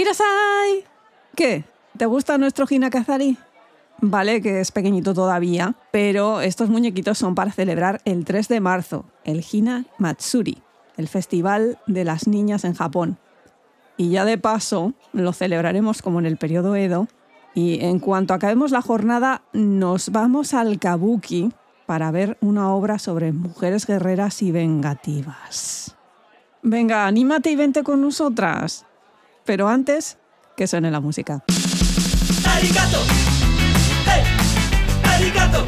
¡Irasai! ¿Qué? ¿Te gusta nuestro Hinakazari? Vale, que es pequeñito todavía, pero estos muñequitos son para celebrar el 3 de marzo, el Hina Matsuri, el festival de las niñas en Japón. Y ya de paso lo celebraremos como en el periodo Edo. Y en cuanto acabemos la jornada, nos vamos al Kabuki para ver una obra sobre mujeres guerreras y vengativas. Venga, anímate y vente con nosotras. Pero antes, que suene la música. ¡Arigato! ¡Hey! ¡Arigato!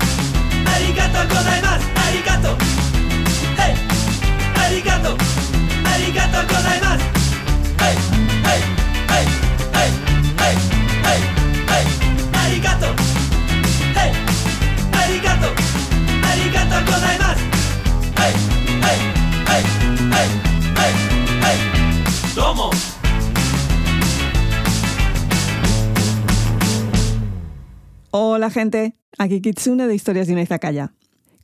¡Arigato gozaimasu! ¡Arigato! ¡Hey! ¡Arigato! ¡Arigato gozaimasu! ¡Hey! ¡Hey! Hola gente, aquí Kitsune de Historias de una Izakaya.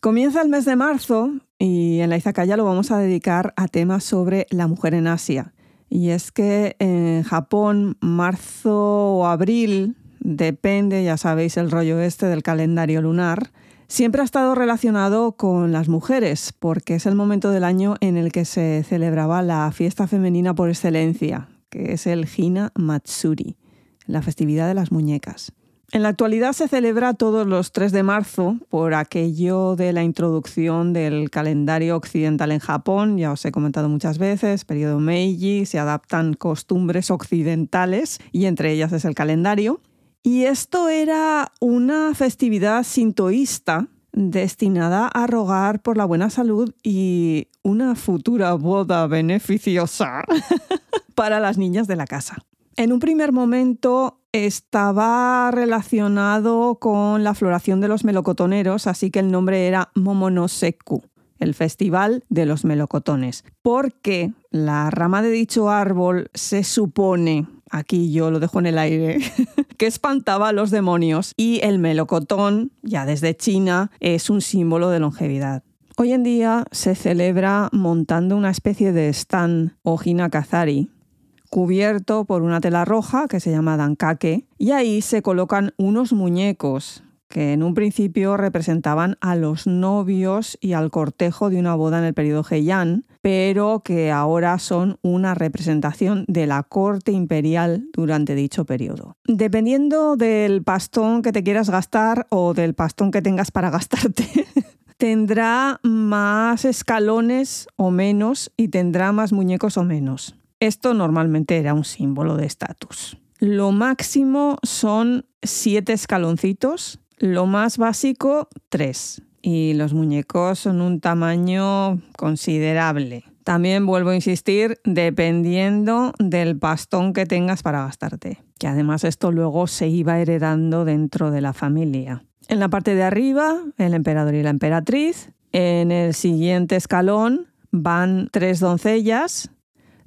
Comienza el mes de marzo y en la Izakaya lo vamos a dedicar a temas sobre la mujer en Asia. Y es que en Japón, marzo o abril, depende, ya sabéis, el rollo este del calendario lunar, siempre ha estado relacionado con las mujeres, porque es el momento del año en el que se celebraba la fiesta femenina por excelencia, que es el Hina Matsuri, la festividad de las muñecas. En la actualidad se celebra todos los 3 de marzo por aquello de la introducción del calendario occidental en Japón, ya os he comentado muchas veces, periodo Meiji, se adaptan costumbres occidentales y entre ellas es el calendario. Y esto era una festividad sintoísta destinada a rogar por la buena salud y una futura boda beneficiosa para las niñas de la casa. En un primer momento estaba relacionado con la floración de los melocotoneros, así que el nombre era Momonoseku, el festival de los melocotones, porque la rama de dicho árbol se supone, aquí yo lo dejo en el aire, que espantaba a los demonios y el melocotón, ya desde China, es un símbolo de longevidad. Hoy en día se celebra montando una especie de stand o hinakazari, cubierto por una tela roja que se llama dankake, y ahí se colocan unos muñecos que en un principio representaban a los novios y al cortejo de una boda en el periodo Heian, pero que ahora son una representación de la corte imperial durante dicho periodo. Dependiendo del pastón que te quieras gastar o del pastón que tengas para gastarte, tendrá más escalones o menos y tendrá más muñecos o menos. Esto normalmente era un símbolo de estatus. Lo máximo son siete escaloncitos, lo más básico tres. Y los muñecos son un tamaño considerable. También vuelvo a insistir, dependiendo del pastón que tengas para gastarte. Que además esto luego se iba heredando dentro de la familia. En la parte de arriba, el emperador y la emperatriz. En el siguiente escalón van tres doncellas,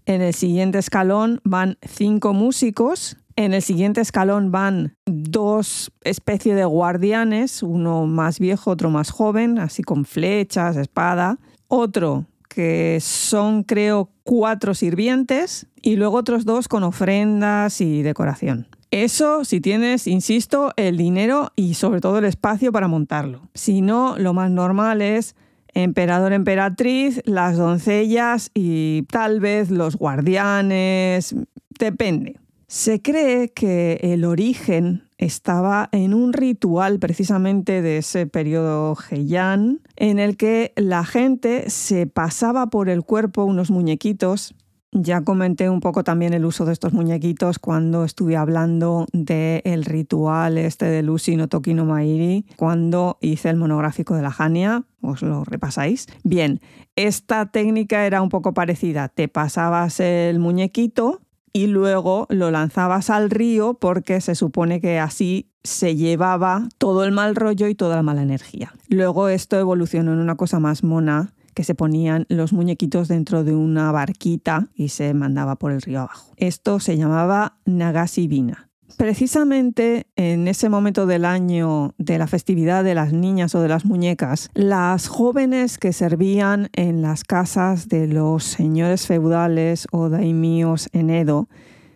en el siguiente escalón van cinco músicos. En el siguiente escalón van dos especies de guardianes, uno más viejo, otro más joven, así con flechas, espada. Otro que son, creo, cuatro sirvientes y luego otros dos con ofrendas y decoración. Eso si tienes, insisto, el dinero y sobre todo el espacio para montarlo. Si no, lo más normal es emperador, emperatriz, las doncellas y tal vez los guardianes, depende. Se cree que el origen estaba en un ritual precisamente de ese periodo Heian, en el que la gente se pasaba por el cuerpo unos muñequitos ya comenté un poco también el uso de estos muñequitos cuando estuve hablando del ritual este de Lucy no Toki no Mairi, cuando hice el monográfico de la Jania, os lo repasáis. Bien, esta técnica era un poco parecida, te pasabas el muñequito y luego lo lanzabas al río porque se supone que así se llevaba todo el mal rollo y toda la mala energía. Luego esto evolucionó en una cosa más mona que se ponían los muñequitos dentro de una barquita y se mandaba por el río abajo. Esto se llamaba Nagasibina. Precisamente en ese momento del año de la festividad de las niñas o de las muñecas, las jóvenes que servían en las casas de los señores feudales o daimíos en Edo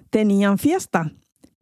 tenían fiesta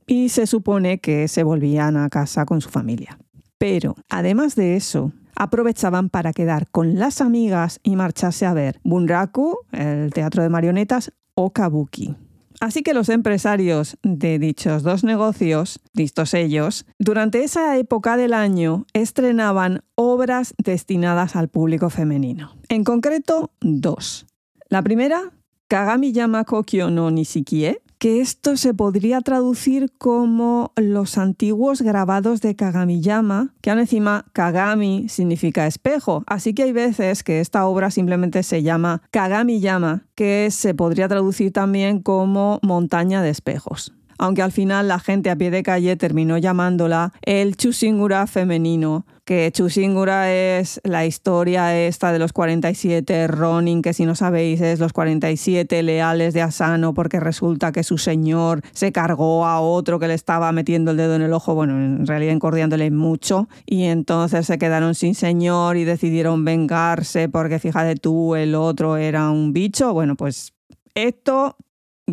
y se supone que se volvían a casa con su familia. Pero, además de eso, aprovechaban para quedar con las amigas y marcharse a ver Bunraku, el teatro de marionetas, o Kabuki. Así que los empresarios de dichos dos negocios, listos ellos, durante esa época del año estrenaban obras destinadas al público femenino. En concreto, dos. La primera, Kagami Yama Kokyo no Nishikie, que esto se podría traducir como los antiguos grabados de Kagamiyama, que aún encima Kagami significa espejo, así que hay veces que esta obra simplemente se llama Kagamiyama, que se podría traducir también como montaña de espejos aunque al final la gente a pie de calle terminó llamándola el Chusingura femenino, que Chusingura es la historia esta de los 47 Ronin, que si no sabéis es los 47 leales de Asano porque resulta que su señor se cargó a otro que le estaba metiendo el dedo en el ojo, bueno, en realidad encordiándole mucho, y entonces se quedaron sin señor y decidieron vengarse porque fíjate tú, el otro era un bicho, bueno, pues esto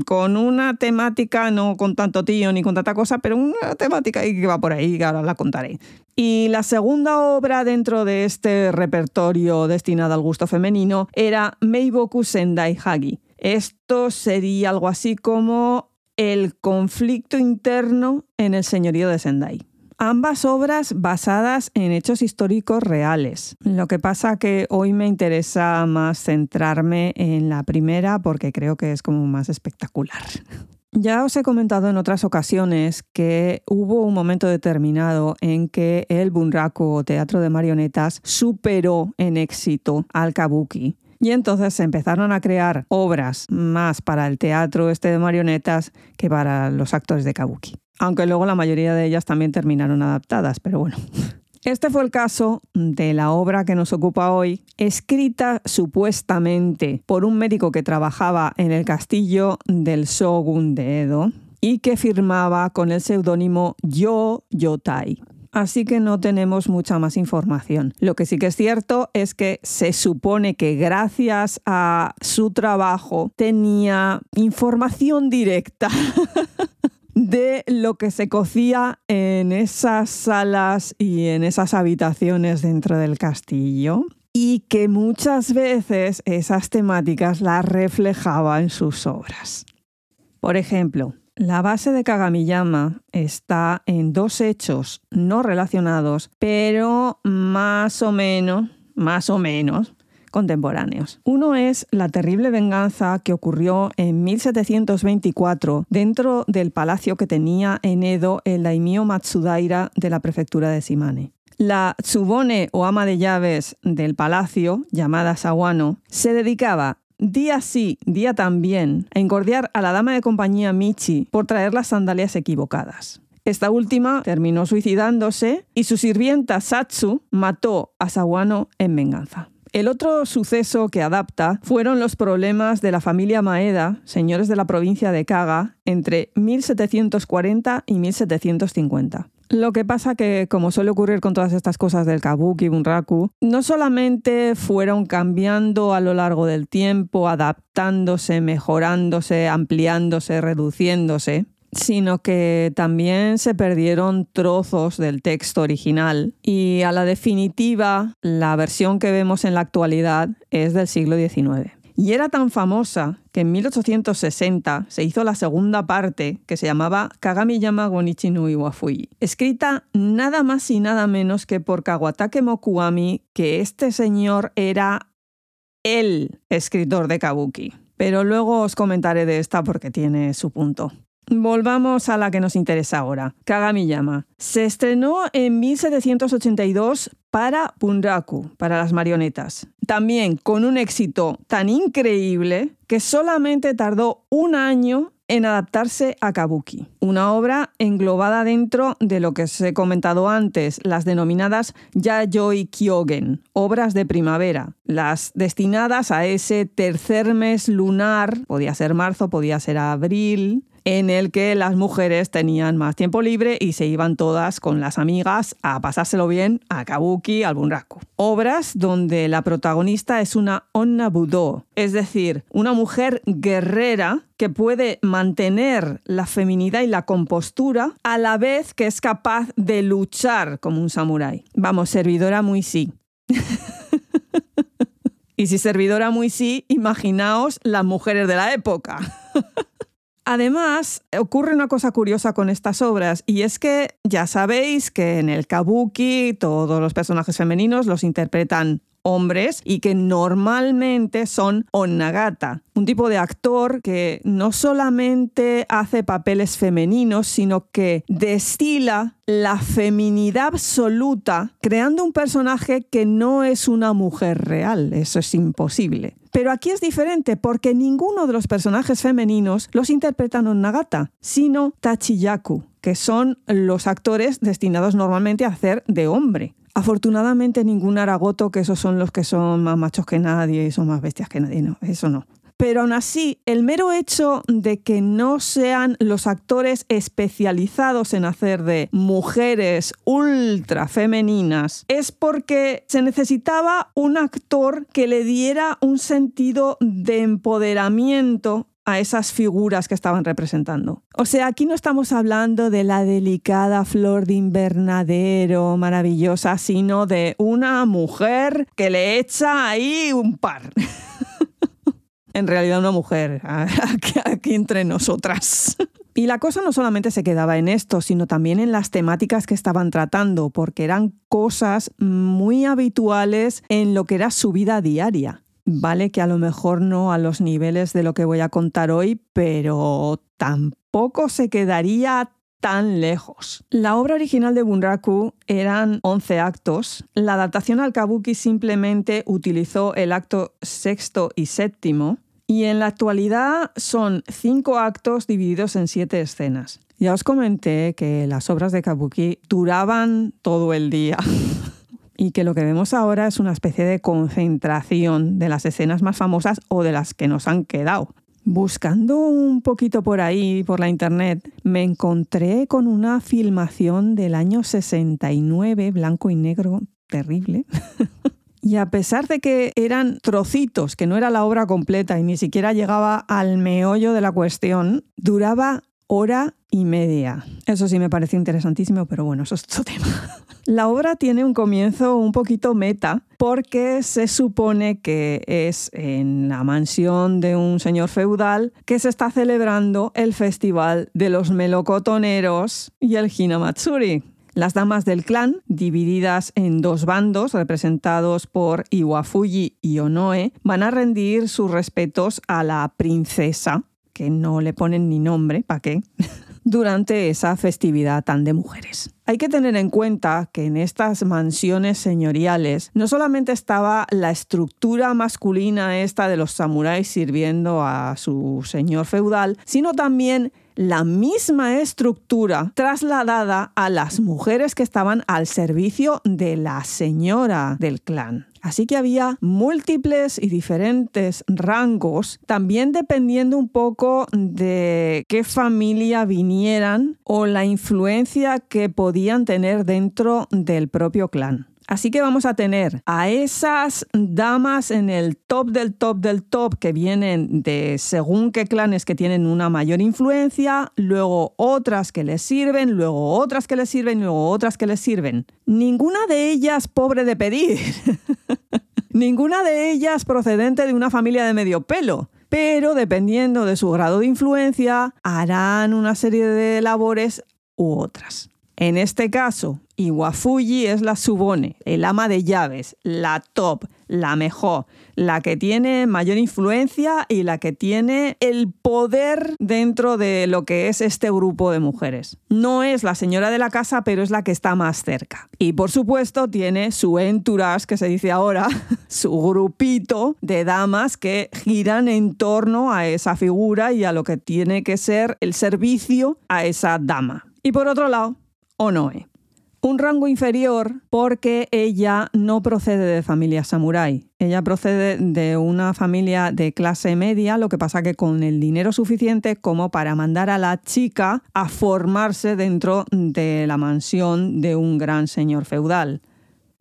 con una temática, no con tanto tío ni con tanta cosa, pero una temática que va por ahí, que ahora la contaré. Y la segunda obra dentro de este repertorio destinado al gusto femenino era Meiboku Sendai Hagi. Esto sería algo así como el conflicto interno en el señorío de Sendai ambas obras basadas en hechos históricos reales. Lo que pasa que hoy me interesa más centrarme en la primera porque creo que es como más espectacular. Ya os he comentado en otras ocasiones que hubo un momento determinado en que el Bunraku o teatro de marionetas superó en éxito al kabuki. Y entonces se empezaron a crear obras más para el teatro este de marionetas que para los actores de kabuki aunque luego la mayoría de ellas también terminaron adaptadas, pero bueno. Este fue el caso de la obra que nos ocupa hoy, escrita supuestamente por un médico que trabajaba en el castillo del Shogun de Edo y que firmaba con el seudónimo Yo Yotai. Así que no tenemos mucha más información. Lo que sí que es cierto es que se supone que gracias a su trabajo tenía información directa de lo que se cocía en esas salas y en esas habitaciones dentro del castillo y que muchas veces esas temáticas las reflejaba en sus obras. Por ejemplo, la base de Kagamiyama está en dos hechos no relacionados, pero más o menos, más o menos, contemporáneos. Uno es la terrible venganza que ocurrió en 1724 dentro del palacio que tenía en Edo el daimyo Matsudaira de la prefectura de Shimane. La Tsubone o ama de llaves del palacio, llamada Sawano, se dedicaba día sí, día también, a encordiar a la dama de compañía Michi por traer las sandalias equivocadas. Esta última terminó suicidándose y su sirvienta Satsu mató a Sawano en venganza. El otro suceso que adapta fueron los problemas de la familia Maeda, señores de la provincia de Kaga, entre 1740 y 1750. Lo que pasa que, como suele ocurrir con todas estas cosas del kabuki, bunraku, no solamente fueron cambiando a lo largo del tiempo, adaptándose, mejorándose, ampliándose, reduciéndose, sino que también se perdieron trozos del texto original y a la definitiva la versión que vemos en la actualidad es del siglo XIX. Y era tan famosa que en 1860 se hizo la segunda parte que se llamaba Kagami-yama Gonichi no Iwafui, escrita nada más y nada menos que por Kawatake Mokuami, que este señor era el escritor de Kabuki. Pero luego os comentaré de esta porque tiene su punto. Volvamos a la que nos interesa ahora, Kagamiyama. Se estrenó en 1782 para Bunraku, para las marionetas. También con un éxito tan increíble que solamente tardó un año en adaptarse a Kabuki, una obra englobada dentro de lo que os he comentado antes, las denominadas Yayoi Kyogen, obras de primavera, las destinadas a ese tercer mes lunar, podía ser marzo, podía ser abril, en el que las mujeres tenían más tiempo libre y se iban todas con las amigas a pasárselo bien a Kabuki, al Bunraku. Obras donde la protagonista es una Onna Budo, es decir, una mujer guerrera que puede mantener la feminidad y la compostura a la vez que es capaz de luchar como un samurái. Vamos, servidora muy sí. y si servidora muy sí, imaginaos las mujeres de la época. Además, ocurre una cosa curiosa con estas obras y es que ya sabéis que en el kabuki todos los personajes femeninos los interpretan hombres y que normalmente son onnagata, un tipo de actor que no solamente hace papeles femeninos, sino que destila la feminidad absoluta, creando un personaje que no es una mujer real. Eso es imposible. Pero aquí es diferente porque ninguno de los personajes femeninos los interpretan onnagata, sino tachiyaku, que son los actores destinados normalmente a hacer de hombre. Afortunadamente ningún aragoto, que esos son los que son más machos que nadie y son más bestias que nadie, no, eso no. Pero aún así, el mero hecho de que no sean los actores especializados en hacer de mujeres ultra femeninas es porque se necesitaba un actor que le diera un sentido de empoderamiento a esas figuras que estaban representando. O sea, aquí no estamos hablando de la delicada flor de invernadero maravillosa, sino de una mujer que le echa ahí un par. en realidad una mujer, aquí, entre nosotras. Y la cosa no solamente se quedaba en esto, sino también en las temáticas que estaban tratando, porque eran cosas muy habituales en lo que era su vida diaria. Vale que a lo mejor no a los niveles de lo que voy a contar hoy, pero tampoco se quedaría tan lejos. La obra original de Bunraku eran 11 actos. La adaptación al kabuki simplemente utilizó el acto sexto y séptimo. Y en la actualidad son cinco actos divididos en siete escenas. Ya os comenté que las obras de kabuki duraban todo el día. y que lo que vemos ahora es una especie de concentración de las escenas más famosas o de las que nos han quedado. Buscando un poquito por ahí, por la internet, me encontré con una filmación del año 69, blanco y negro, terrible. Y a pesar de que eran trocitos, que no era la obra completa y ni siquiera llegaba al meollo de la cuestión, duraba hora y media. Eso sí me parece interesantísimo, pero bueno, eso es otro tema. La obra tiene un comienzo un poquito meta porque se supone que es en la mansión de un señor feudal que se está celebrando el festival de los melocotoneros y el Hinamatsuri. Las damas del clan, divididas en dos bandos representados por Iwafuji y Onoe, van a rendir sus respetos a la princesa, que no le ponen ni nombre, ¿para qué? durante esa festividad tan de mujeres. Hay que tener en cuenta que en estas mansiones señoriales no solamente estaba la estructura masculina esta de los samuráis sirviendo a su señor feudal, sino también la misma estructura trasladada a las mujeres que estaban al servicio de la señora del clan. Así que había múltiples y diferentes rangos, también dependiendo un poco de qué familia vinieran o la influencia que podían tener dentro del propio clan. Así que vamos a tener a esas damas en el top del top del top que vienen de según qué clanes que tienen una mayor influencia, luego otras que les sirven, luego otras que les sirven, luego otras que les sirven. Ninguna de ellas pobre de pedir. Ninguna de ellas procedente de una familia de medio pelo pero dependiendo de su grado de influencia, harán una serie de labores u otras. En este caso, Iwafuji es la subone, el ama de llaves, la top, la mejor, la que tiene mayor influencia y la que tiene el poder dentro de lo que es este grupo de mujeres. No es la señora de la casa, pero es la que está más cerca. Y por supuesto tiene su entourage, que se dice ahora, su grupito de damas que giran en torno a esa figura y a lo que tiene que ser el servicio a esa dama. Y por otro lado, Onoe. Un rango inferior porque ella no procede de familia samurái. Ella procede de una familia de clase media, lo que pasa que con el dinero suficiente como para mandar a la chica a formarse dentro de la mansión de un gran señor feudal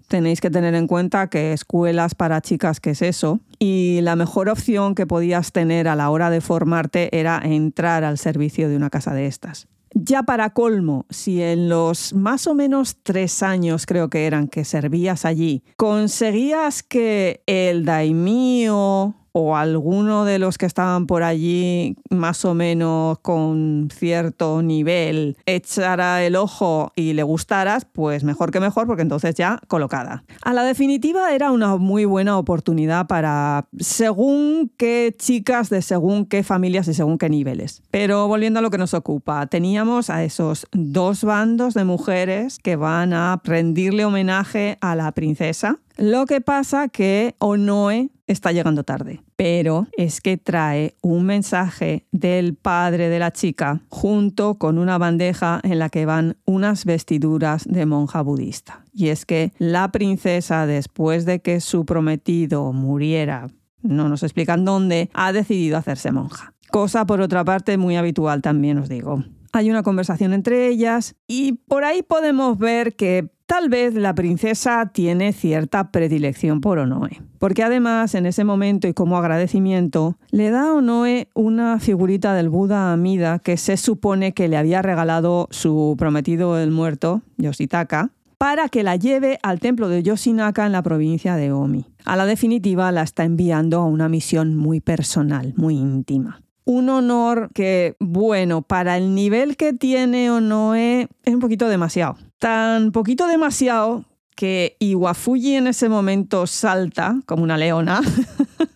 tenéis que tener en cuenta que escuelas para chicas, ¿qué es eso? Y la mejor opción que podías tener a la hora de formarte era entrar al servicio de una casa de estas. Ya para colmo, si en los más o menos tres años creo que eran que servías allí, conseguías que el daimío o alguno de los que estaban por allí más o menos con cierto nivel echara el ojo y le gustaras, pues mejor que mejor porque entonces ya colocada. A la definitiva era una muy buena oportunidad para según qué chicas de según qué familias y según qué niveles. Pero volviendo a lo que nos ocupa, teníamos a esos dos bandos de mujeres que van a rendirle homenaje a la princesa lo que pasa que Onoe está llegando tarde, pero es que trae un mensaje del padre de la chica junto con una bandeja en la que van unas vestiduras de monja budista. Y es que la princesa, después de que su prometido muriera, no nos explican dónde, ha decidido hacerse monja. Cosa por otra parte muy habitual también os digo. Hay una conversación entre ellas y por ahí podemos ver que Tal vez la princesa tiene cierta predilección por Onoe, porque además en ese momento y como agradecimiento le da a Onoe una figurita del Buda Amida que se supone que le había regalado su prometido el muerto, Yoshitaka, para que la lleve al templo de Yoshinaka en la provincia de Omi. A la definitiva la está enviando a una misión muy personal, muy íntima un honor que, bueno, para el nivel que tiene Onoe es un poquito demasiado. Tan poquito demasiado que Iwafuji en ese momento salta como una leona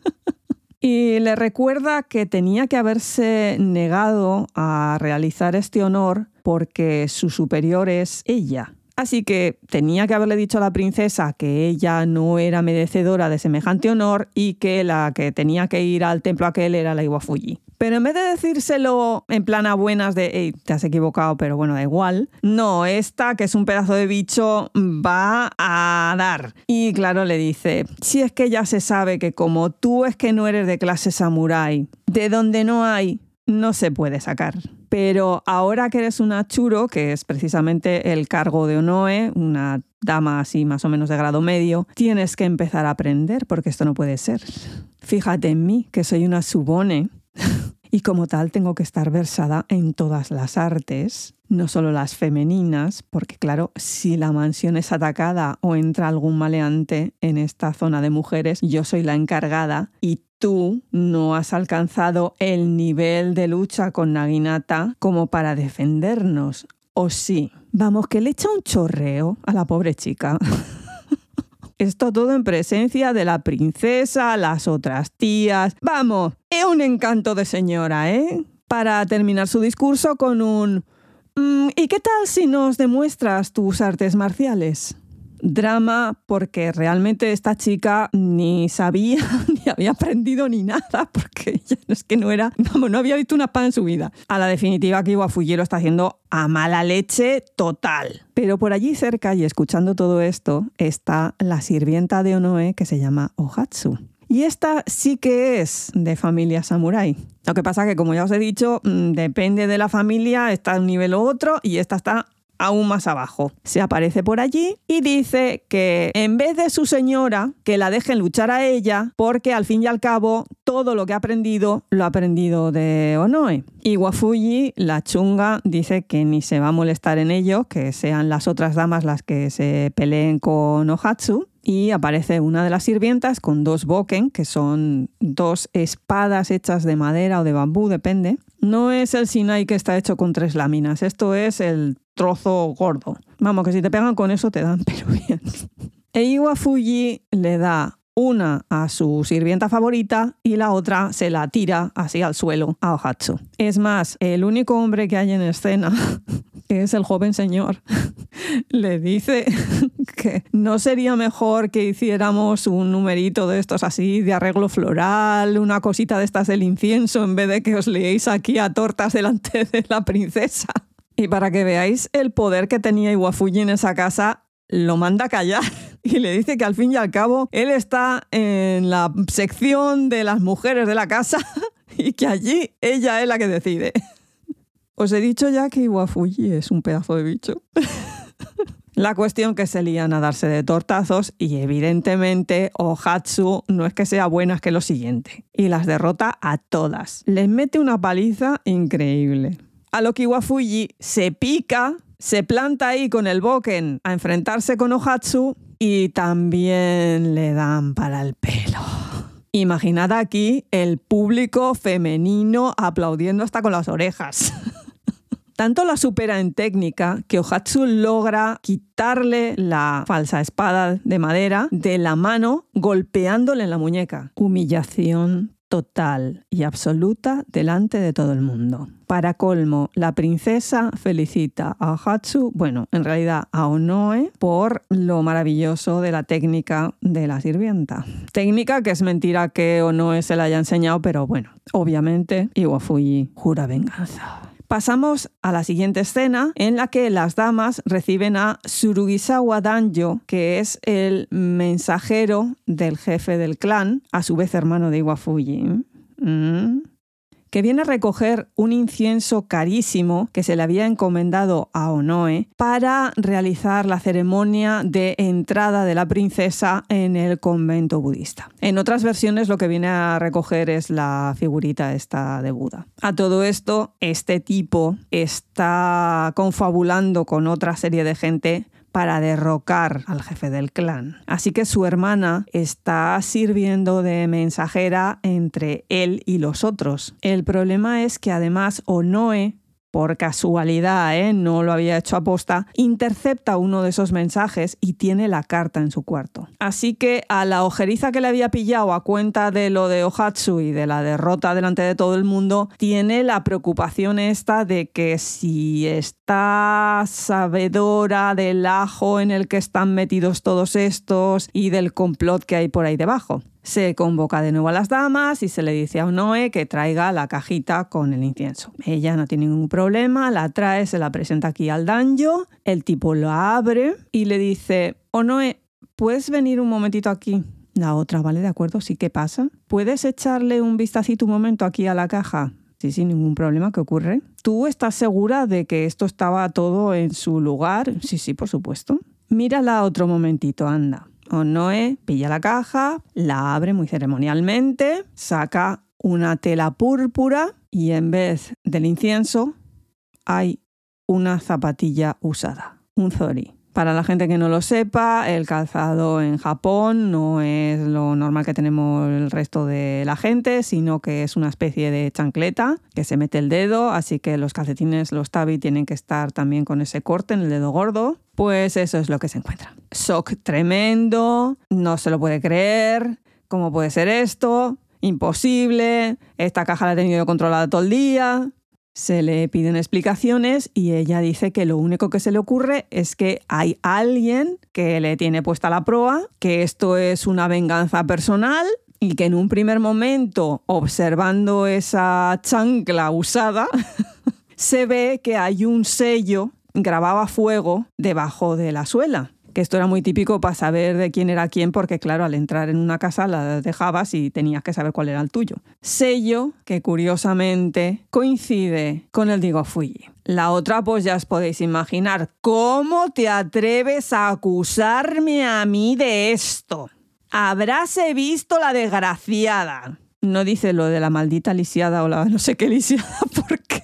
y le recuerda que tenía que haberse negado a realizar este honor porque su superior es ella. Así que tenía que haberle dicho a la princesa que ella no era merecedora de semejante honor y que la que tenía que ir al templo aquel era la Iwafuji. Pero en vez de decírselo en plan a buenas de, hey, te has equivocado, pero bueno, da igual, no, esta, que es un pedazo de bicho, va a dar. Y claro, le dice, si es que ya se sabe que como tú es que no eres de clase samurái, de donde no hay, no se puede sacar. Pero ahora que eres una churo, que es precisamente el cargo de Onoe, una dama así más o menos de grado medio, tienes que empezar a aprender porque esto no puede ser. Fíjate en mí, que soy una subone. y como tal tengo que estar versada en todas las artes, no solo las femeninas, porque claro, si la mansión es atacada o entra algún maleante en esta zona de mujeres, yo soy la encargada y tú no has alcanzado el nivel de lucha con Naginata como para defendernos. ¿O sí? Vamos, que le echa un chorreo a la pobre chica. Esto todo en presencia de la princesa, las otras tías. Vamos, es un encanto de señora, ¿eh? Para terminar su discurso con un... Mm, ¿Y qué tal si nos demuestras tus artes marciales? Drama porque realmente esta chica ni sabía ni había aprendido ni nada porque ella es que no era, vamos, no había visto una pan en su vida. A la definitiva que Iwafuyero está haciendo a mala leche total. Pero por allí cerca y escuchando todo esto está la sirvienta de Onoe que se llama Ohatsu. Y esta sí que es de familia samurái. Lo que pasa que, como ya os he dicho, mm, depende de la familia, está a un nivel u otro y esta está aún más abajo. Se aparece por allí y dice que en vez de su señora, que la dejen luchar a ella, porque al fin y al cabo todo lo que ha aprendido lo ha aprendido de Onoe. Y Wafuji, la chunga, dice que ni se va a molestar en ello, que sean las otras damas las que se peleen con Ohatsu, y aparece una de las sirvientas con dos boken, que son dos espadas hechas de madera o de bambú, depende. No es el Sinai que está hecho con tres láminas, esto es el trozo gordo. Vamos, que si te pegan con eso te dan, pero bien. Eiwa Fuji le da una a su sirvienta favorita y la otra se la tira así al suelo a Ohatsu. Es más, el único hombre que hay en escena, que es el joven señor, le dice que no sería mejor que hiciéramos un numerito de estos así, de arreglo floral, una cosita de estas del incienso, en vez de que os leéis aquí a tortas delante de la princesa. Y para que veáis el poder que tenía Iwafuji en esa casa, lo manda a callar. y le dice que al fin y al cabo él está en la sección de las mujeres de la casa y que allí ella es la que decide. Os he dicho ya que Iwafuji es un pedazo de bicho. La cuestión que se lían a darse de tortazos y evidentemente Ohatsu no es que sea buena, es que lo siguiente. Y las derrota a todas. Les mete una paliza increíble. A lo que Iwafuji se pica, se planta ahí con el Boken a enfrentarse con Ohatsu y también le dan para el pelo. Imaginad aquí el público femenino aplaudiendo hasta con las orejas. Tanto la supera en técnica que Ohatsu logra quitarle la falsa espada de madera de la mano golpeándole en la muñeca. Humillación total y absoluta delante de todo el mundo. Para colmo, la princesa felicita a Ohatsu, bueno, en realidad a Onoe, por lo maravilloso de la técnica de la sirvienta. Técnica que es mentira que Onoe se la haya enseñado, pero bueno, obviamente Iwafuji jura venganza. Pasamos a la siguiente escena en la que las damas reciben a Surugisawa Danjo, que es el mensajero del jefe del clan, a su vez hermano de Iwafuji. Mm que viene a recoger un incienso carísimo que se le había encomendado a Onoe para realizar la ceremonia de entrada de la princesa en el convento budista. En otras versiones lo que viene a recoger es la figurita esta de Buda. A todo esto, este tipo está confabulando con otra serie de gente para derrocar al jefe del clan. Así que su hermana está sirviendo de mensajera entre él y los otros. El problema es que además Onoe por casualidad, ¿eh? no lo había hecho aposta, intercepta uno de esos mensajes y tiene la carta en su cuarto. Así que a la ojeriza que le había pillado a cuenta de lo de Ohatsu y de la derrota delante de todo el mundo, tiene la preocupación esta de que si está sabedora del ajo en el que están metidos todos estos y del complot que hay por ahí debajo. Se convoca de nuevo a las damas y se le dice a Onoe que traiga la cajita con el incienso. Ella no tiene ningún problema, la trae, se la presenta aquí al danjo, el tipo lo abre y le dice, Onoe, ¿puedes venir un momentito aquí? La otra, vale, de acuerdo, sí, ¿qué pasa? ¿Puedes echarle un vistacito un momento aquí a la caja? Sí, sin ningún problema, ¿qué ocurre? ¿Tú estás segura de que esto estaba todo en su lugar? Sí, sí, por supuesto. Mírala otro momentito, anda. Onoe pilla la caja, la abre muy ceremonialmente, saca una tela púrpura y en vez del incienso hay una zapatilla usada, un zori. Para la gente que no lo sepa, el calzado en Japón no es lo normal que tenemos el resto de la gente, sino que es una especie de chancleta que se mete el dedo, así que los calcetines, los tabi, tienen que estar también con ese corte en el dedo gordo. Pues eso es lo que se encuentra. Shock tremendo, no se lo puede creer, ¿cómo puede ser esto? Imposible, esta caja la he tenido controlada todo el día. Se le piden explicaciones y ella dice que lo único que se le ocurre es que hay alguien que le tiene puesta la proa, que esto es una venganza personal y que en un primer momento, observando esa chancla usada, se ve que hay un sello grabado a fuego debajo de la suela que esto era muy típico para saber de quién era quién, porque claro, al entrar en una casa la dejabas y tenías que saber cuál era el tuyo. Sello que curiosamente coincide con el Digo Fui. La otra, pues ya os podéis imaginar, ¿cómo te atreves a acusarme a mí de esto? Habráse visto la desgraciada. No dice lo de la maldita lisiada o la no sé qué lisiada porque.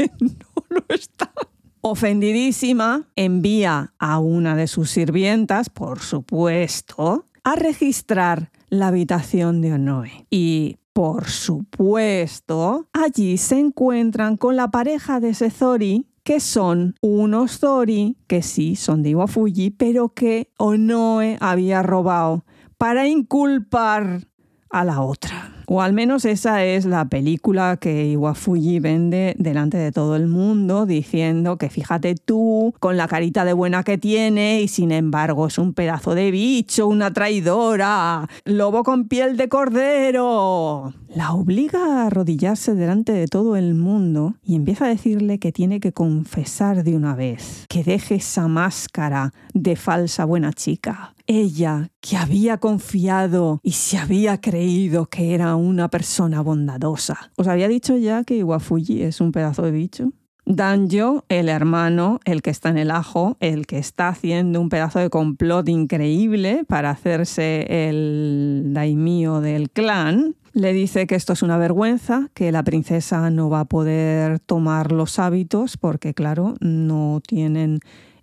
Ofendidísima, envía a una de sus sirvientas, por supuesto, a registrar la habitación de Onoe. Y, por supuesto, allí se encuentran con la pareja de Sezori, que son unos Zori que sí son de Iwafuji, pero que Onoe había robado para inculpar a la otra. O al menos esa es la película que Iwafuji vende delante de todo el mundo, diciendo que fíjate tú, con la carita de buena que tiene, y sin embargo es un pedazo de bicho, una traidora, lobo con piel de cordero. La obliga a arrodillarse delante de todo el mundo y empieza a decirle que tiene que confesar de una vez, que deje esa máscara de falsa buena chica. Ella, que había confiado y se había creído que era una persona bondadosa. ¿Os había dicho ya que Iwafuji es un pedazo de bicho? Danjo, el hermano, el que está en el ajo, el que está haciendo un pedazo de complot increíble para hacerse el daimio del clan, le dice que esto es una vergüenza, que la princesa no va a poder tomar los hábitos porque, claro, no tienen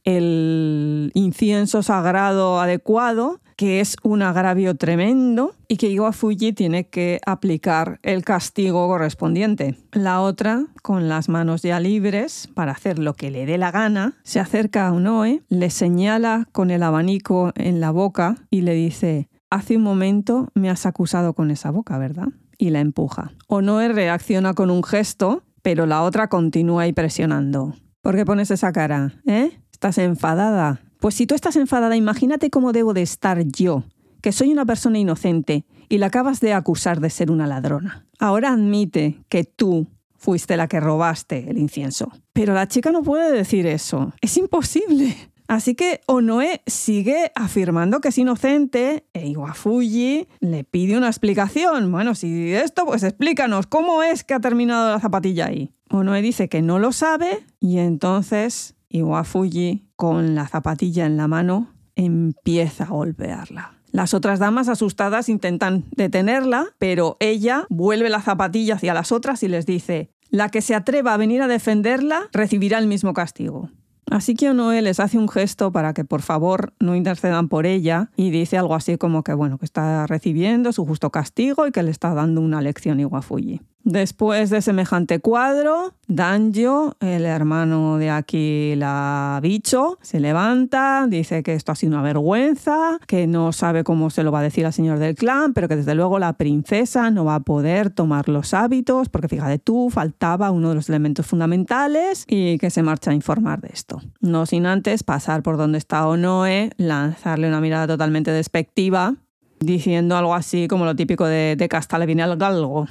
el incienso sagrado adecuado, que es un agravio tremendo y que Iwafuji tiene que aplicar el castigo correspondiente. La otra, con las manos ya libres para hacer lo que le dé la gana, se acerca a Unoe, le señala con el abanico en la boca y le dice, hace un momento me has acusado con esa boca, ¿verdad? Y la empuja. Onoe reacciona con un gesto, pero la otra continúa ahí presionando. ¿Por qué pones esa cara? ¿Eh? ¿Estás enfadada? Pues si tú estás enfadada, imagínate cómo debo de estar yo, que soy una persona inocente y la acabas de acusar de ser una ladrona. Ahora admite que tú fuiste la que robaste el incienso. Pero la chica no puede decir eso. Es imposible. Así que Onoe sigue afirmando que es inocente e Iwafuji le pide una explicación. Bueno, si esto, pues explícanos, ¿cómo es que ha terminado la zapatilla ahí? Onoe dice que no lo sabe y entonces Iwafuji, con la zapatilla en la mano, empieza a golpearla. Las otras damas asustadas intentan detenerla, pero ella vuelve la zapatilla hacia las otras y les dice, la que se atreva a venir a defenderla recibirá el mismo castigo. Así que Onoe les hace un gesto para que por favor no intercedan por ella y dice algo así como que bueno, que está recibiendo su justo castigo y que le está dando una lección Iwafuji. Después de semejante cuadro, Danjo, el hermano de Aquila Bicho, se levanta, dice que esto ha sido una vergüenza, que no sabe cómo se lo va a decir al señor del clan, pero que desde luego la princesa no va a poder tomar los hábitos, porque fíjate tú, faltaba uno de los elementos fundamentales y que se marcha a informar de esto. No sin antes pasar por donde está Onoe, lanzarle una mirada totalmente despectiva, diciendo algo así como lo típico de, de al galgo.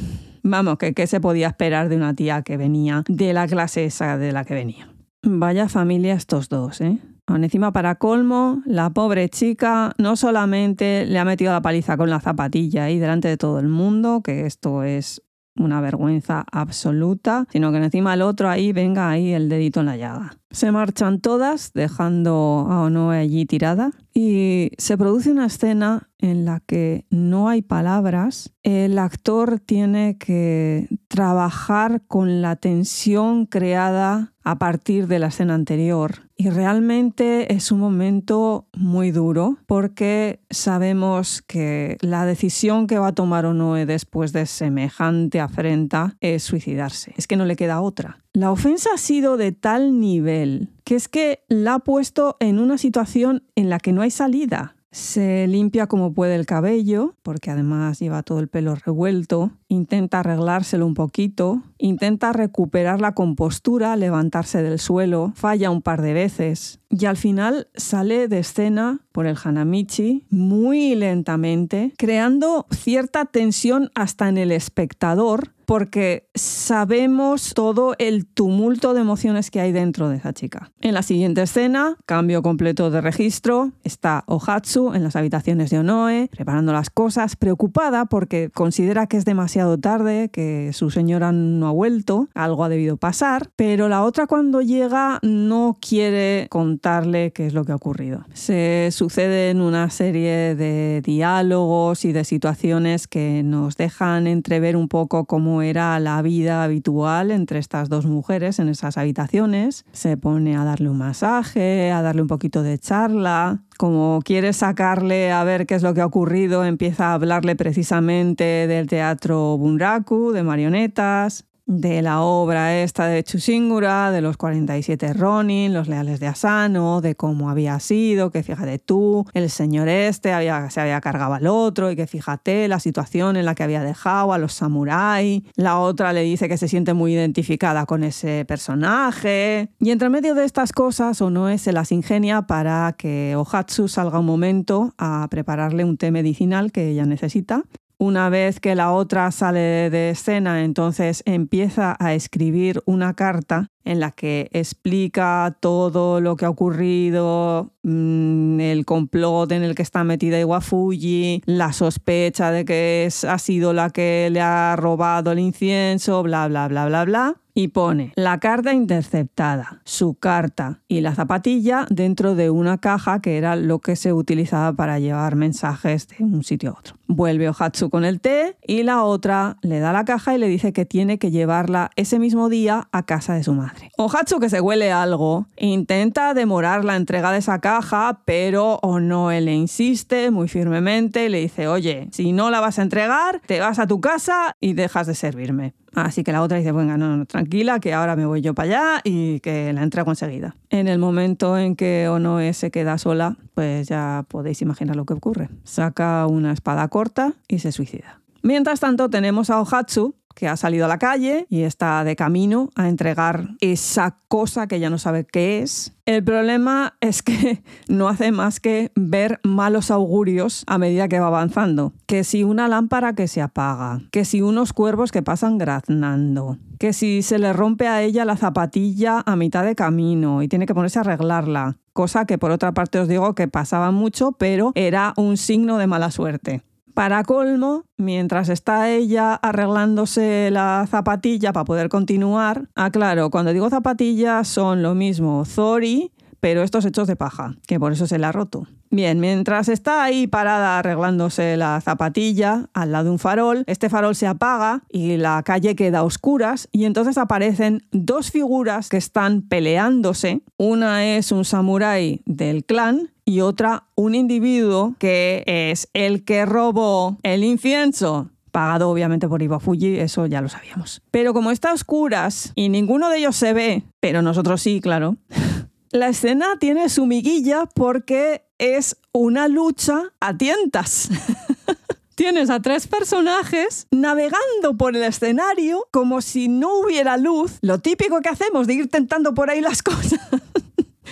Vamos, que qué se podía esperar de una tía que venía de la clase esa de la que venía. Vaya familia estos dos, ¿eh? Aún encima, para colmo, la pobre chica no solamente le ha metido la paliza con la zapatilla ahí delante de todo el mundo, que esto es una vergüenza absoluta, sino que encima el otro ahí venga ahí el dedito en la llaga. Se marchan todas, dejando a Onoe allí tirada, y se produce una escena en la que no hay palabras. El actor tiene que trabajar con la tensión creada a partir de la escena anterior. Y realmente es un momento muy duro porque sabemos que la decisión que va a tomar Onoe después de semejante afrenta es suicidarse. Es que no le queda otra. La ofensa ha sido de tal nivel que es que la ha puesto en una situación en la que no hay salida. Se limpia como puede el cabello, porque además lleva todo el pelo revuelto, intenta arreglárselo un poquito, intenta recuperar la compostura, levantarse del suelo, falla un par de veces. Y al final sale de escena por el Hanamichi muy lentamente, creando cierta tensión hasta en el espectador porque sabemos todo el tumulto de emociones que hay dentro de esa chica. En la siguiente escena, cambio completo de registro, está Ohatsu en las habitaciones de Onoe, preparando las cosas, preocupada porque considera que es demasiado tarde, que su señora no ha vuelto, algo ha debido pasar, pero la otra cuando llega no quiere contarle qué es lo que ha ocurrido. Se suceden una serie de diálogos y de situaciones que nos dejan entrever un poco cómo era la vida habitual entre estas dos mujeres en esas habitaciones. Se pone a darle un masaje, a darle un poquito de charla. Como quiere sacarle a ver qué es lo que ha ocurrido, empieza a hablarle precisamente del teatro Bunraku, de marionetas. De la obra esta de Chushingura, de los 47 Ronin, los leales de Asano, de cómo había sido, que fíjate tú, el señor este había, se había cargado al otro y que fíjate la situación en la que había dejado a los samuráis. La otra le dice que se siente muy identificada con ese personaje. Y entre medio de estas cosas, Onoe se las ingenia para que Ohatsu salga un momento a prepararle un té medicinal que ella necesita una vez que la otra sale de escena, entonces empieza a escribir una carta en la que explica todo lo que ha ocurrido, mm, el complot en el que está metida Iwafuji, la sospecha de que es, ha sido la que le ha robado el incienso, bla, bla, bla, bla, bla y pone la carta interceptada, su carta y la zapatilla dentro de una caja que era lo que se utilizaba para llevar mensajes de un sitio a otro. Vuelve Ohatsu con el té y la otra le da la caja y le dice que tiene que llevarla ese mismo día a casa de su madre. Ohatsu, que se huele algo, intenta demorar la entrega de esa caja, pero Onoe le insiste muy firmemente y le dice, oye, si no la vas a entregar, te vas a tu casa y dejas de servirme. Así que la otra dice, venga, no, no, tranquila, que ahora me voy yo para allá y que la entrego enseguida. En el momento en que Onoe se queda sola, pues ya podéis imaginar lo que ocurre. Saca una espada corta y se suicida. Mientras tanto tenemos a Ohatsu, que ha salido a la calle y está de camino a entregar esa cosa que ya no sabe qué es. El problema es que no hace más que ver malos augurios a medida que va avanzando. Que si una lámpara que se apaga, que si unos cuervos que pasan graznando, que si se le rompe a ella la zapatilla a mitad de camino y tiene que ponerse a arreglarla. Cosa que por otra parte os digo que pasaba mucho, pero era un signo de mala suerte. Para colmo, mientras está ella arreglándose la zapatilla para poder continuar, ah, claro, cuando digo zapatillas son lo mismo Zori, pero estos hechos de paja, que por eso se la ha roto. Bien, mientras está ahí parada arreglándose la zapatilla al lado de un farol, este farol se apaga y la calle queda a oscuras y entonces aparecen dos figuras que están peleándose. Una es un samurái del clan y otra un individuo que es el que robó el incienso pagado obviamente por Iwafuji, eso ya lo sabíamos. Pero como está a oscuras y ninguno de ellos se ve, pero nosotros sí, claro, la escena tiene su miguilla porque es una lucha a tientas. Tienes a tres personajes navegando por el escenario como si no hubiera luz, lo típico que hacemos de ir tentando por ahí las cosas.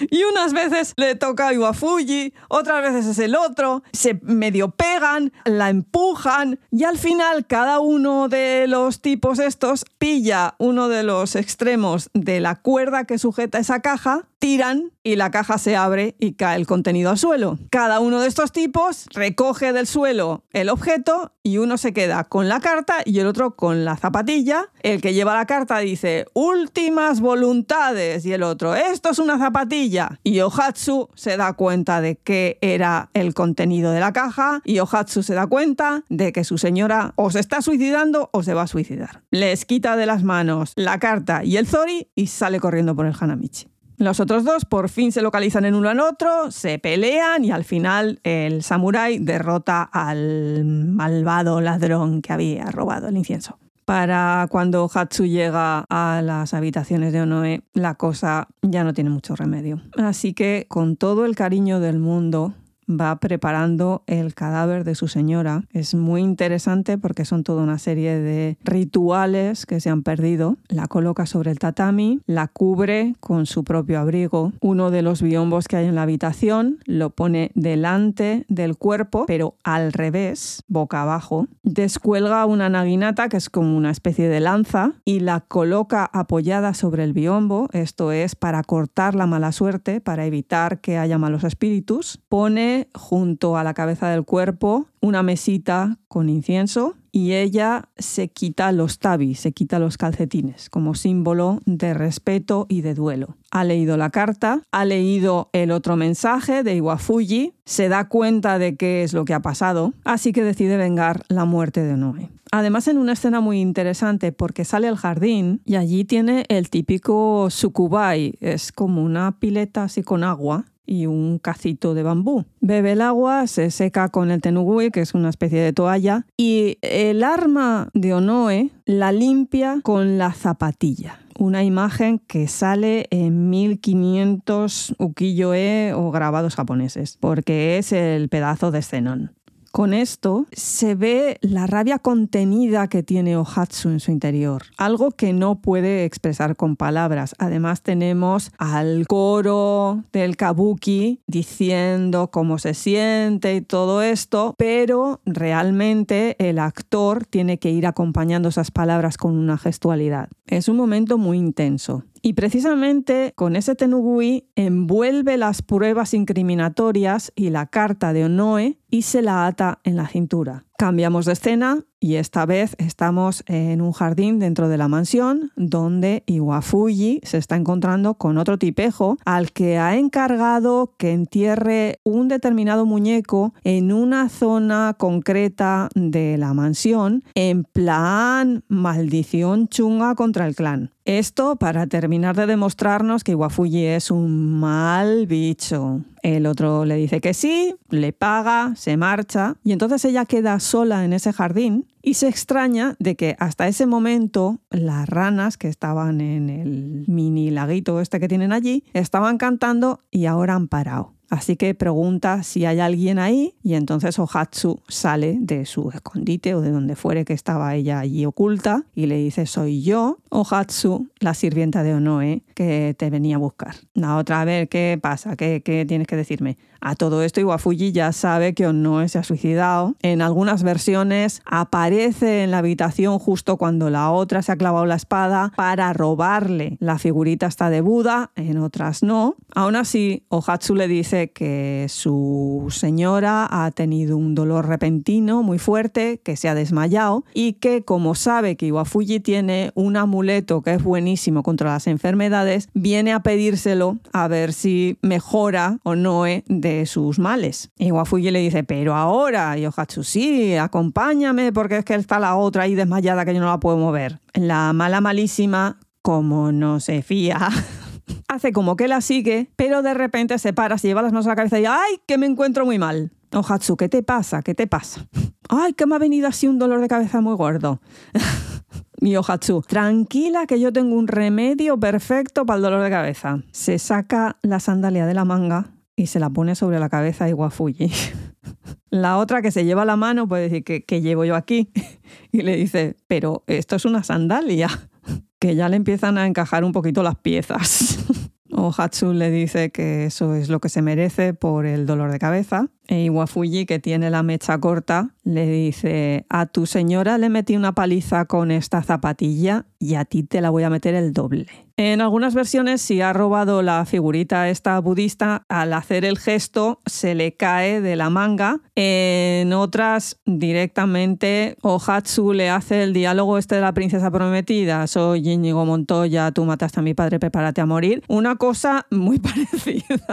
Y unas veces le toca a Iwafuji, otras veces es el otro, se medio pegan, la empujan y al final cada uno de los tipos estos pilla uno de los extremos de la cuerda que sujeta esa caja tiran y la caja se abre y cae el contenido al suelo. Cada uno de estos tipos recoge del suelo el objeto y uno se queda con la carta y el otro con la zapatilla. El que lleva la carta dice últimas voluntades y el otro esto es una zapatilla. Y Ohatsu se da cuenta de que era el contenido de la caja y Ohatsu se da cuenta de que su señora o se está suicidando o se va a suicidar. Les quita de las manos la carta y el Zori y sale corriendo por el Hanamichi. Los otros dos por fin se localizan en uno en otro, se pelean y al final el samurái derrota al malvado ladrón que había robado el incienso. Para cuando Hatsu llega a las habitaciones de Onoe, la cosa ya no tiene mucho remedio. Así que con todo el cariño del mundo, va preparando el cadáver de su señora. Es muy interesante porque son toda una serie de rituales que se han perdido. La coloca sobre el tatami, la cubre con su propio abrigo. Uno de los biombos que hay en la habitación lo pone delante del cuerpo, pero al revés, boca abajo. Descuelga una naginata, que es como una especie de lanza, y la coloca apoyada sobre el biombo. Esto es para cortar la mala suerte, para evitar que haya malos espíritus. Pone junto a la cabeza del cuerpo una mesita con incienso y ella se quita los tabis, se quita los calcetines como símbolo de respeto y de duelo. Ha leído la carta, ha leído el otro mensaje de Iwafuji, se da cuenta de qué es lo que ha pasado, así que decide vengar la muerte de Noe. Además, en una escena muy interesante porque sale al jardín y allí tiene el típico sukubai, es como una pileta así con agua y un cacito de bambú. Bebe el agua, se seca con el tenugui, que es una especie de toalla, y el arma de Onoe la limpia con la zapatilla una imagen que sale en 1500 ukiyo-e o grabados japoneses, porque es el pedazo de Zenon. Con esto se ve la rabia contenida que tiene Ohatsu en su interior, algo que no puede expresar con palabras. Además tenemos al coro del kabuki diciendo cómo se siente y todo esto, pero realmente el actor tiene que ir acompañando esas palabras con una gestualidad. Es un momento muy intenso. Y precisamente con ese tenugui envuelve las pruebas incriminatorias y la carta de Onoe y se la ata en la cintura. Cambiamos de escena y esta vez estamos en un jardín dentro de la mansión donde Iwafuji se está encontrando con otro tipejo al que ha encargado que entierre un determinado muñeco en una zona concreta de la mansión en plan maldición chunga contra el clan. Esto para terminar de demostrarnos que Iwafuji es un mal bicho. El otro le dice que sí, le paga, se marcha y entonces ella queda sola en ese jardín y se extraña de que hasta ese momento las ranas que estaban en el mini laguito este que tienen allí estaban cantando y ahora han parado. Así que pregunta si hay alguien ahí y entonces Ohatsu sale de su escondite o de donde fuere que estaba ella allí oculta y le dice soy yo, Ohatsu, la sirvienta de Onoe, que te venía a buscar. La otra, a ver, ¿qué pasa? ¿Qué, qué tienes que decirme? A todo esto Iwafuji ya sabe que Onoe se ha suicidado. En algunas versiones aparece en la habitación justo cuando la otra se ha clavado la espada para robarle la figurita hasta de Buda, en otras no. Aún así, Ohatsu le dice que su señora ha tenido un dolor repentino muy fuerte, que se ha desmayado y que como sabe que Iwafuji tiene un amuleto que es buenísimo contra las enfermedades, viene a pedírselo a ver si mejora Onoe de sus males. Y Wafuji le dice, pero ahora, y sí, acompáñame porque es que está la otra ahí desmayada que yo no la puedo mover. La mala malísima, como no se fía, hace como que la sigue, pero de repente se para, se lleva las manos a la cabeza y ¡ay, que me encuentro muy mal! Ohatsu, ¿qué te pasa? ¿Qué te pasa? ¡Ay, que me ha venido así un dolor de cabeza muy gordo! Mi Ohatsu, tranquila que yo tengo un remedio perfecto para el dolor de cabeza. Se saca la sandalia de la manga y se la pone sobre la cabeza de Iwafuji. La otra que se lleva la mano puede decir, que ¿qué llevo yo aquí? Y le dice, pero esto es una sandalia, que ya le empiezan a encajar un poquito las piezas. Ohatsu le dice que eso es lo que se merece por el dolor de cabeza. E Iwafuji, que tiene la mecha corta, le dice, a tu señora le metí una paliza con esta zapatilla y a ti te la voy a meter el doble. En algunas versiones, si ha robado la figurita esta budista, al hacer el gesto se le cae de la manga. En otras, directamente, Ohatsu le hace el diálogo este de la princesa prometida. Soy Íñigo Montoya, tú mataste a mi padre, prepárate a morir. Una cosa muy parecida.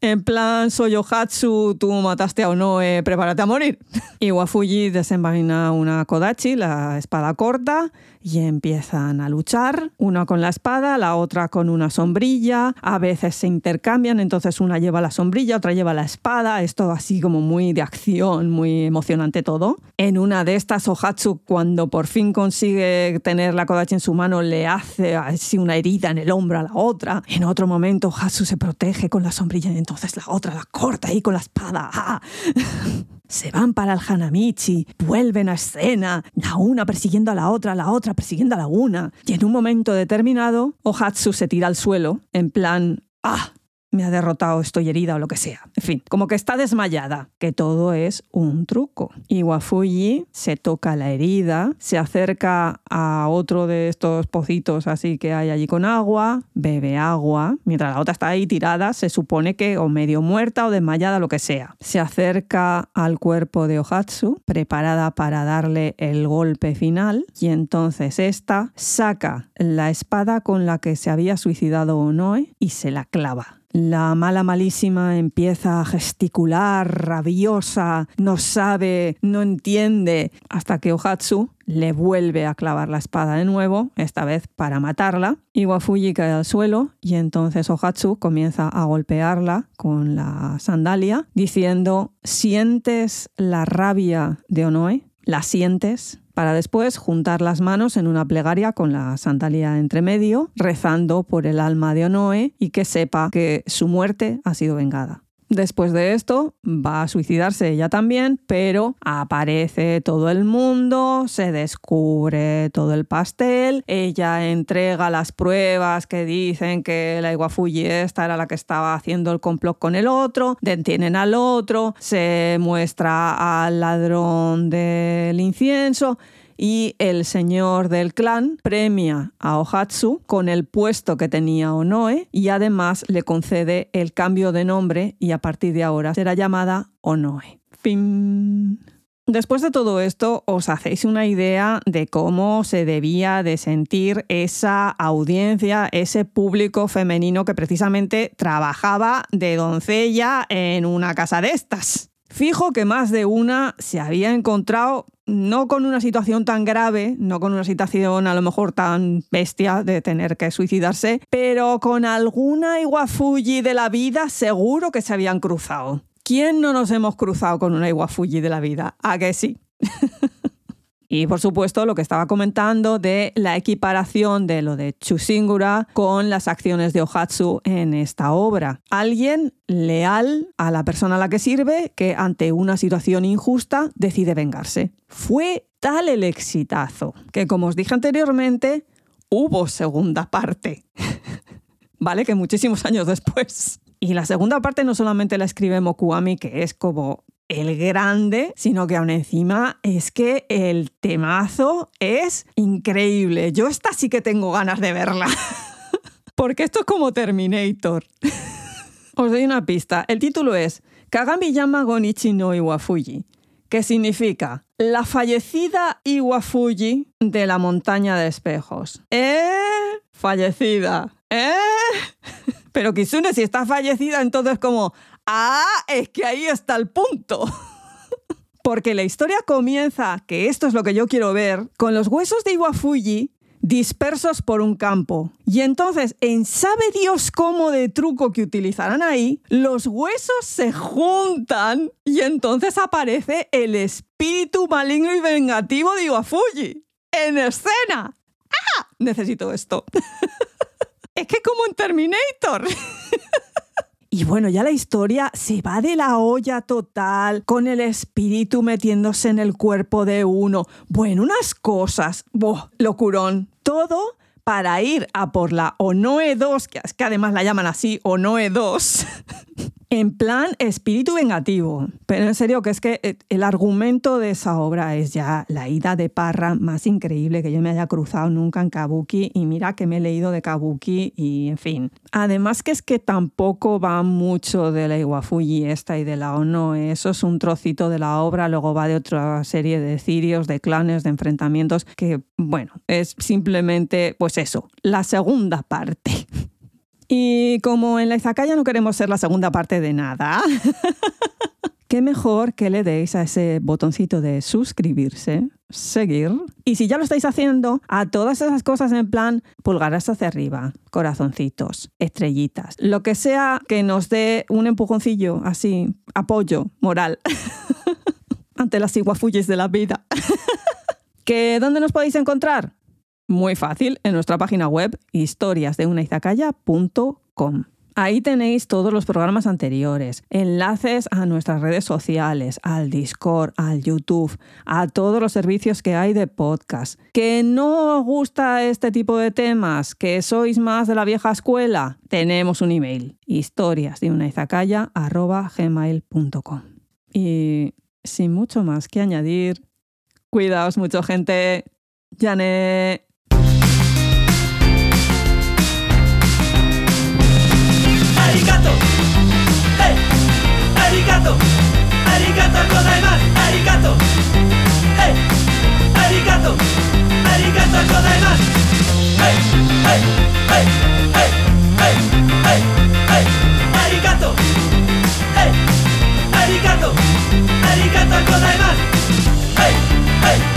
En plan, soy Ohatsu, tú mataste a Onoe, prepárate a morir. Y Wafuji desenvaina una Kodachi, la espada corta, y empiezan a luchar, una con la espada, la otra con una sombrilla, a veces se intercambian, entonces una lleva la sombrilla, otra lleva la espada, es todo así como muy de acción, muy emocionante todo. En una de estas, Ohatsu, cuando por fin consigue tener la Kodachi en su mano, le hace así una herida en el hombro a la otra. En otro momento, Ohatsu se protege con la sombrilla y entonces la otra la corta ahí con la espada. ¡Ah! se van para el Hanamichi, vuelven a escena, la una persiguiendo a la otra, la otra persiguiendo a la una. Y en un momento determinado, Ohatsu se tira al suelo, en plan, ¡ah! Me ha derrotado, estoy herida o lo que sea. En fin, como que está desmayada, que todo es un truco. Y Wafuji se toca la herida, se acerca a otro de estos pocitos así que hay allí con agua, bebe agua, mientras la otra está ahí tirada, se supone que o medio muerta o desmayada, lo que sea. Se acerca al cuerpo de Ohatsu, preparada para darle el golpe final, y entonces esta saca la espada con la que se había suicidado Onoe y se la clava La mala malísima empieza a gesticular, rabiosa, no sabe, no entiende, hasta que Ohatsu le vuelve a clavar la espada de nuevo, esta vez para matarla. Iwafuji cae al suelo y entonces Ohatsu comienza a golpearla con la sandalia, diciendo, ¿sientes la rabia de Onoe? ¿La sientes? Para después juntar las manos en una plegaria con la sandalia entre medio, rezando por el alma de Onoe y que sepa que su muerte ha sido vengada. Después de esto va a suicidarse ella también, pero aparece todo el mundo, se descubre todo el pastel, ella entrega las pruebas que dicen que la Iwafuji esta era la que estaba haciendo el complot con el otro, detienen al otro, se muestra al ladrón del incienso y el señor del clan premia a Ohatsu con el puesto que tenía Onoe y además le concede el cambio de nombre y a partir de ahora será llamada Onoe. Fin. Después de todo esto, os hacéis una idea de cómo se debía de sentir esa audiencia, ese público femenino que precisamente trabajaba de doncella en una casa de estas. Fijo que más de una se había encontrado no con una situación tan grave, no con una situación a lo mejor tan bestia de tener que suicidarse, pero con alguna Iwafuji de la vida seguro que se habían cruzado. ¿Quién no nos hemos cruzado con una Iwafuji de la vida? ¿A que sí? Y por supuesto lo que estaba comentando de la equiparación de lo de Chusingura con las acciones de Ohatsu en esta obra. Alguien leal a la persona a la que sirve que ante una situación injusta decide vengarse. Fue tal el exitazo que como os dije anteriormente, hubo segunda parte. vale que muchísimos años después. Y la segunda parte no solamente la escribe Mokuami, que es como el grande, sino que aún encima es que el temazo es increíble. Yo esta sí que tengo ganas de verla. Porque esto es como Terminator. Os doy una pista. El título es Kagami Yama Gonichi no Iwafuji, que significa la fallecida Iwafuji de la montaña de espejos. ¿Eh? Fallecida. ¿Eh? Pero Kitsune, si está fallecida, entonces como, Ah, es que ahí está el punto. Porque la historia comienza, que esto es lo que yo quiero ver, con los huesos de Iwafuji dispersos por un campo. Y entonces, en sabe Dios cómo de truco que utilizarán ahí, los huesos se juntan y entonces aparece el espíritu maligno y vengativo de Iwafuji en escena. ¡Ah! Necesito esto. es que como en Terminator. Y bueno, ya la historia se va de la olla total, con el espíritu metiéndose en el cuerpo de uno. Bueno, unas cosas. ¡Boh! Locurón. Todo para ir a por la Onoe 2, que, es que además la llaman así, Onoe 2. En plan espíritu vengativo. Pero en serio, que es que eh, el argumento de esa obra es ya la ida de parra más increíble que yo me haya cruzado nunca en Kabuki. Y mira que me he leído de Kabuki y en fin. Además que es que tampoco va mucho de la Iwafuji esta y de la Ono. Eso es un trocito de la obra. Luego va de otra serie de cirios, de clanes, de enfrentamientos. Que bueno, es simplemente pues eso, la segunda parte. Y como en la Izakaya no queremos ser la segunda parte de nada, qué mejor que le deis a ese botoncito de suscribirse, seguir. Y si ya lo estáis haciendo, a todas esas cosas en plan pulgares hacia arriba, corazoncitos, estrellitas, lo que sea que nos dé un empujoncillo así, apoyo moral ante las iguafuyes de la vida. ¿Que dónde nos podéis encontrar? Muy fácil, en nuestra página web historiasdeunaizakaya.com. Ahí tenéis todos los programas anteriores, enlaces a nuestras redes sociales, al Discord, al YouTube, a todos los servicios que hay de podcast. ¿Que no os gusta este tipo de temas? ¿Que sois más de la vieja escuela? Tenemos un email, historiasdeunaizakaya.gmail.com. Y sin mucho más que añadir, cuidaos mucho gente. ありがとう。はい。ありがとう。ありがとうございます。ありがとう。はい。ありがとう。ありがとうございます。はい。はい。はい。はい。はい。はい。はい。ありがとう。はい。ありがとう。ありがとうございます。はい。はい。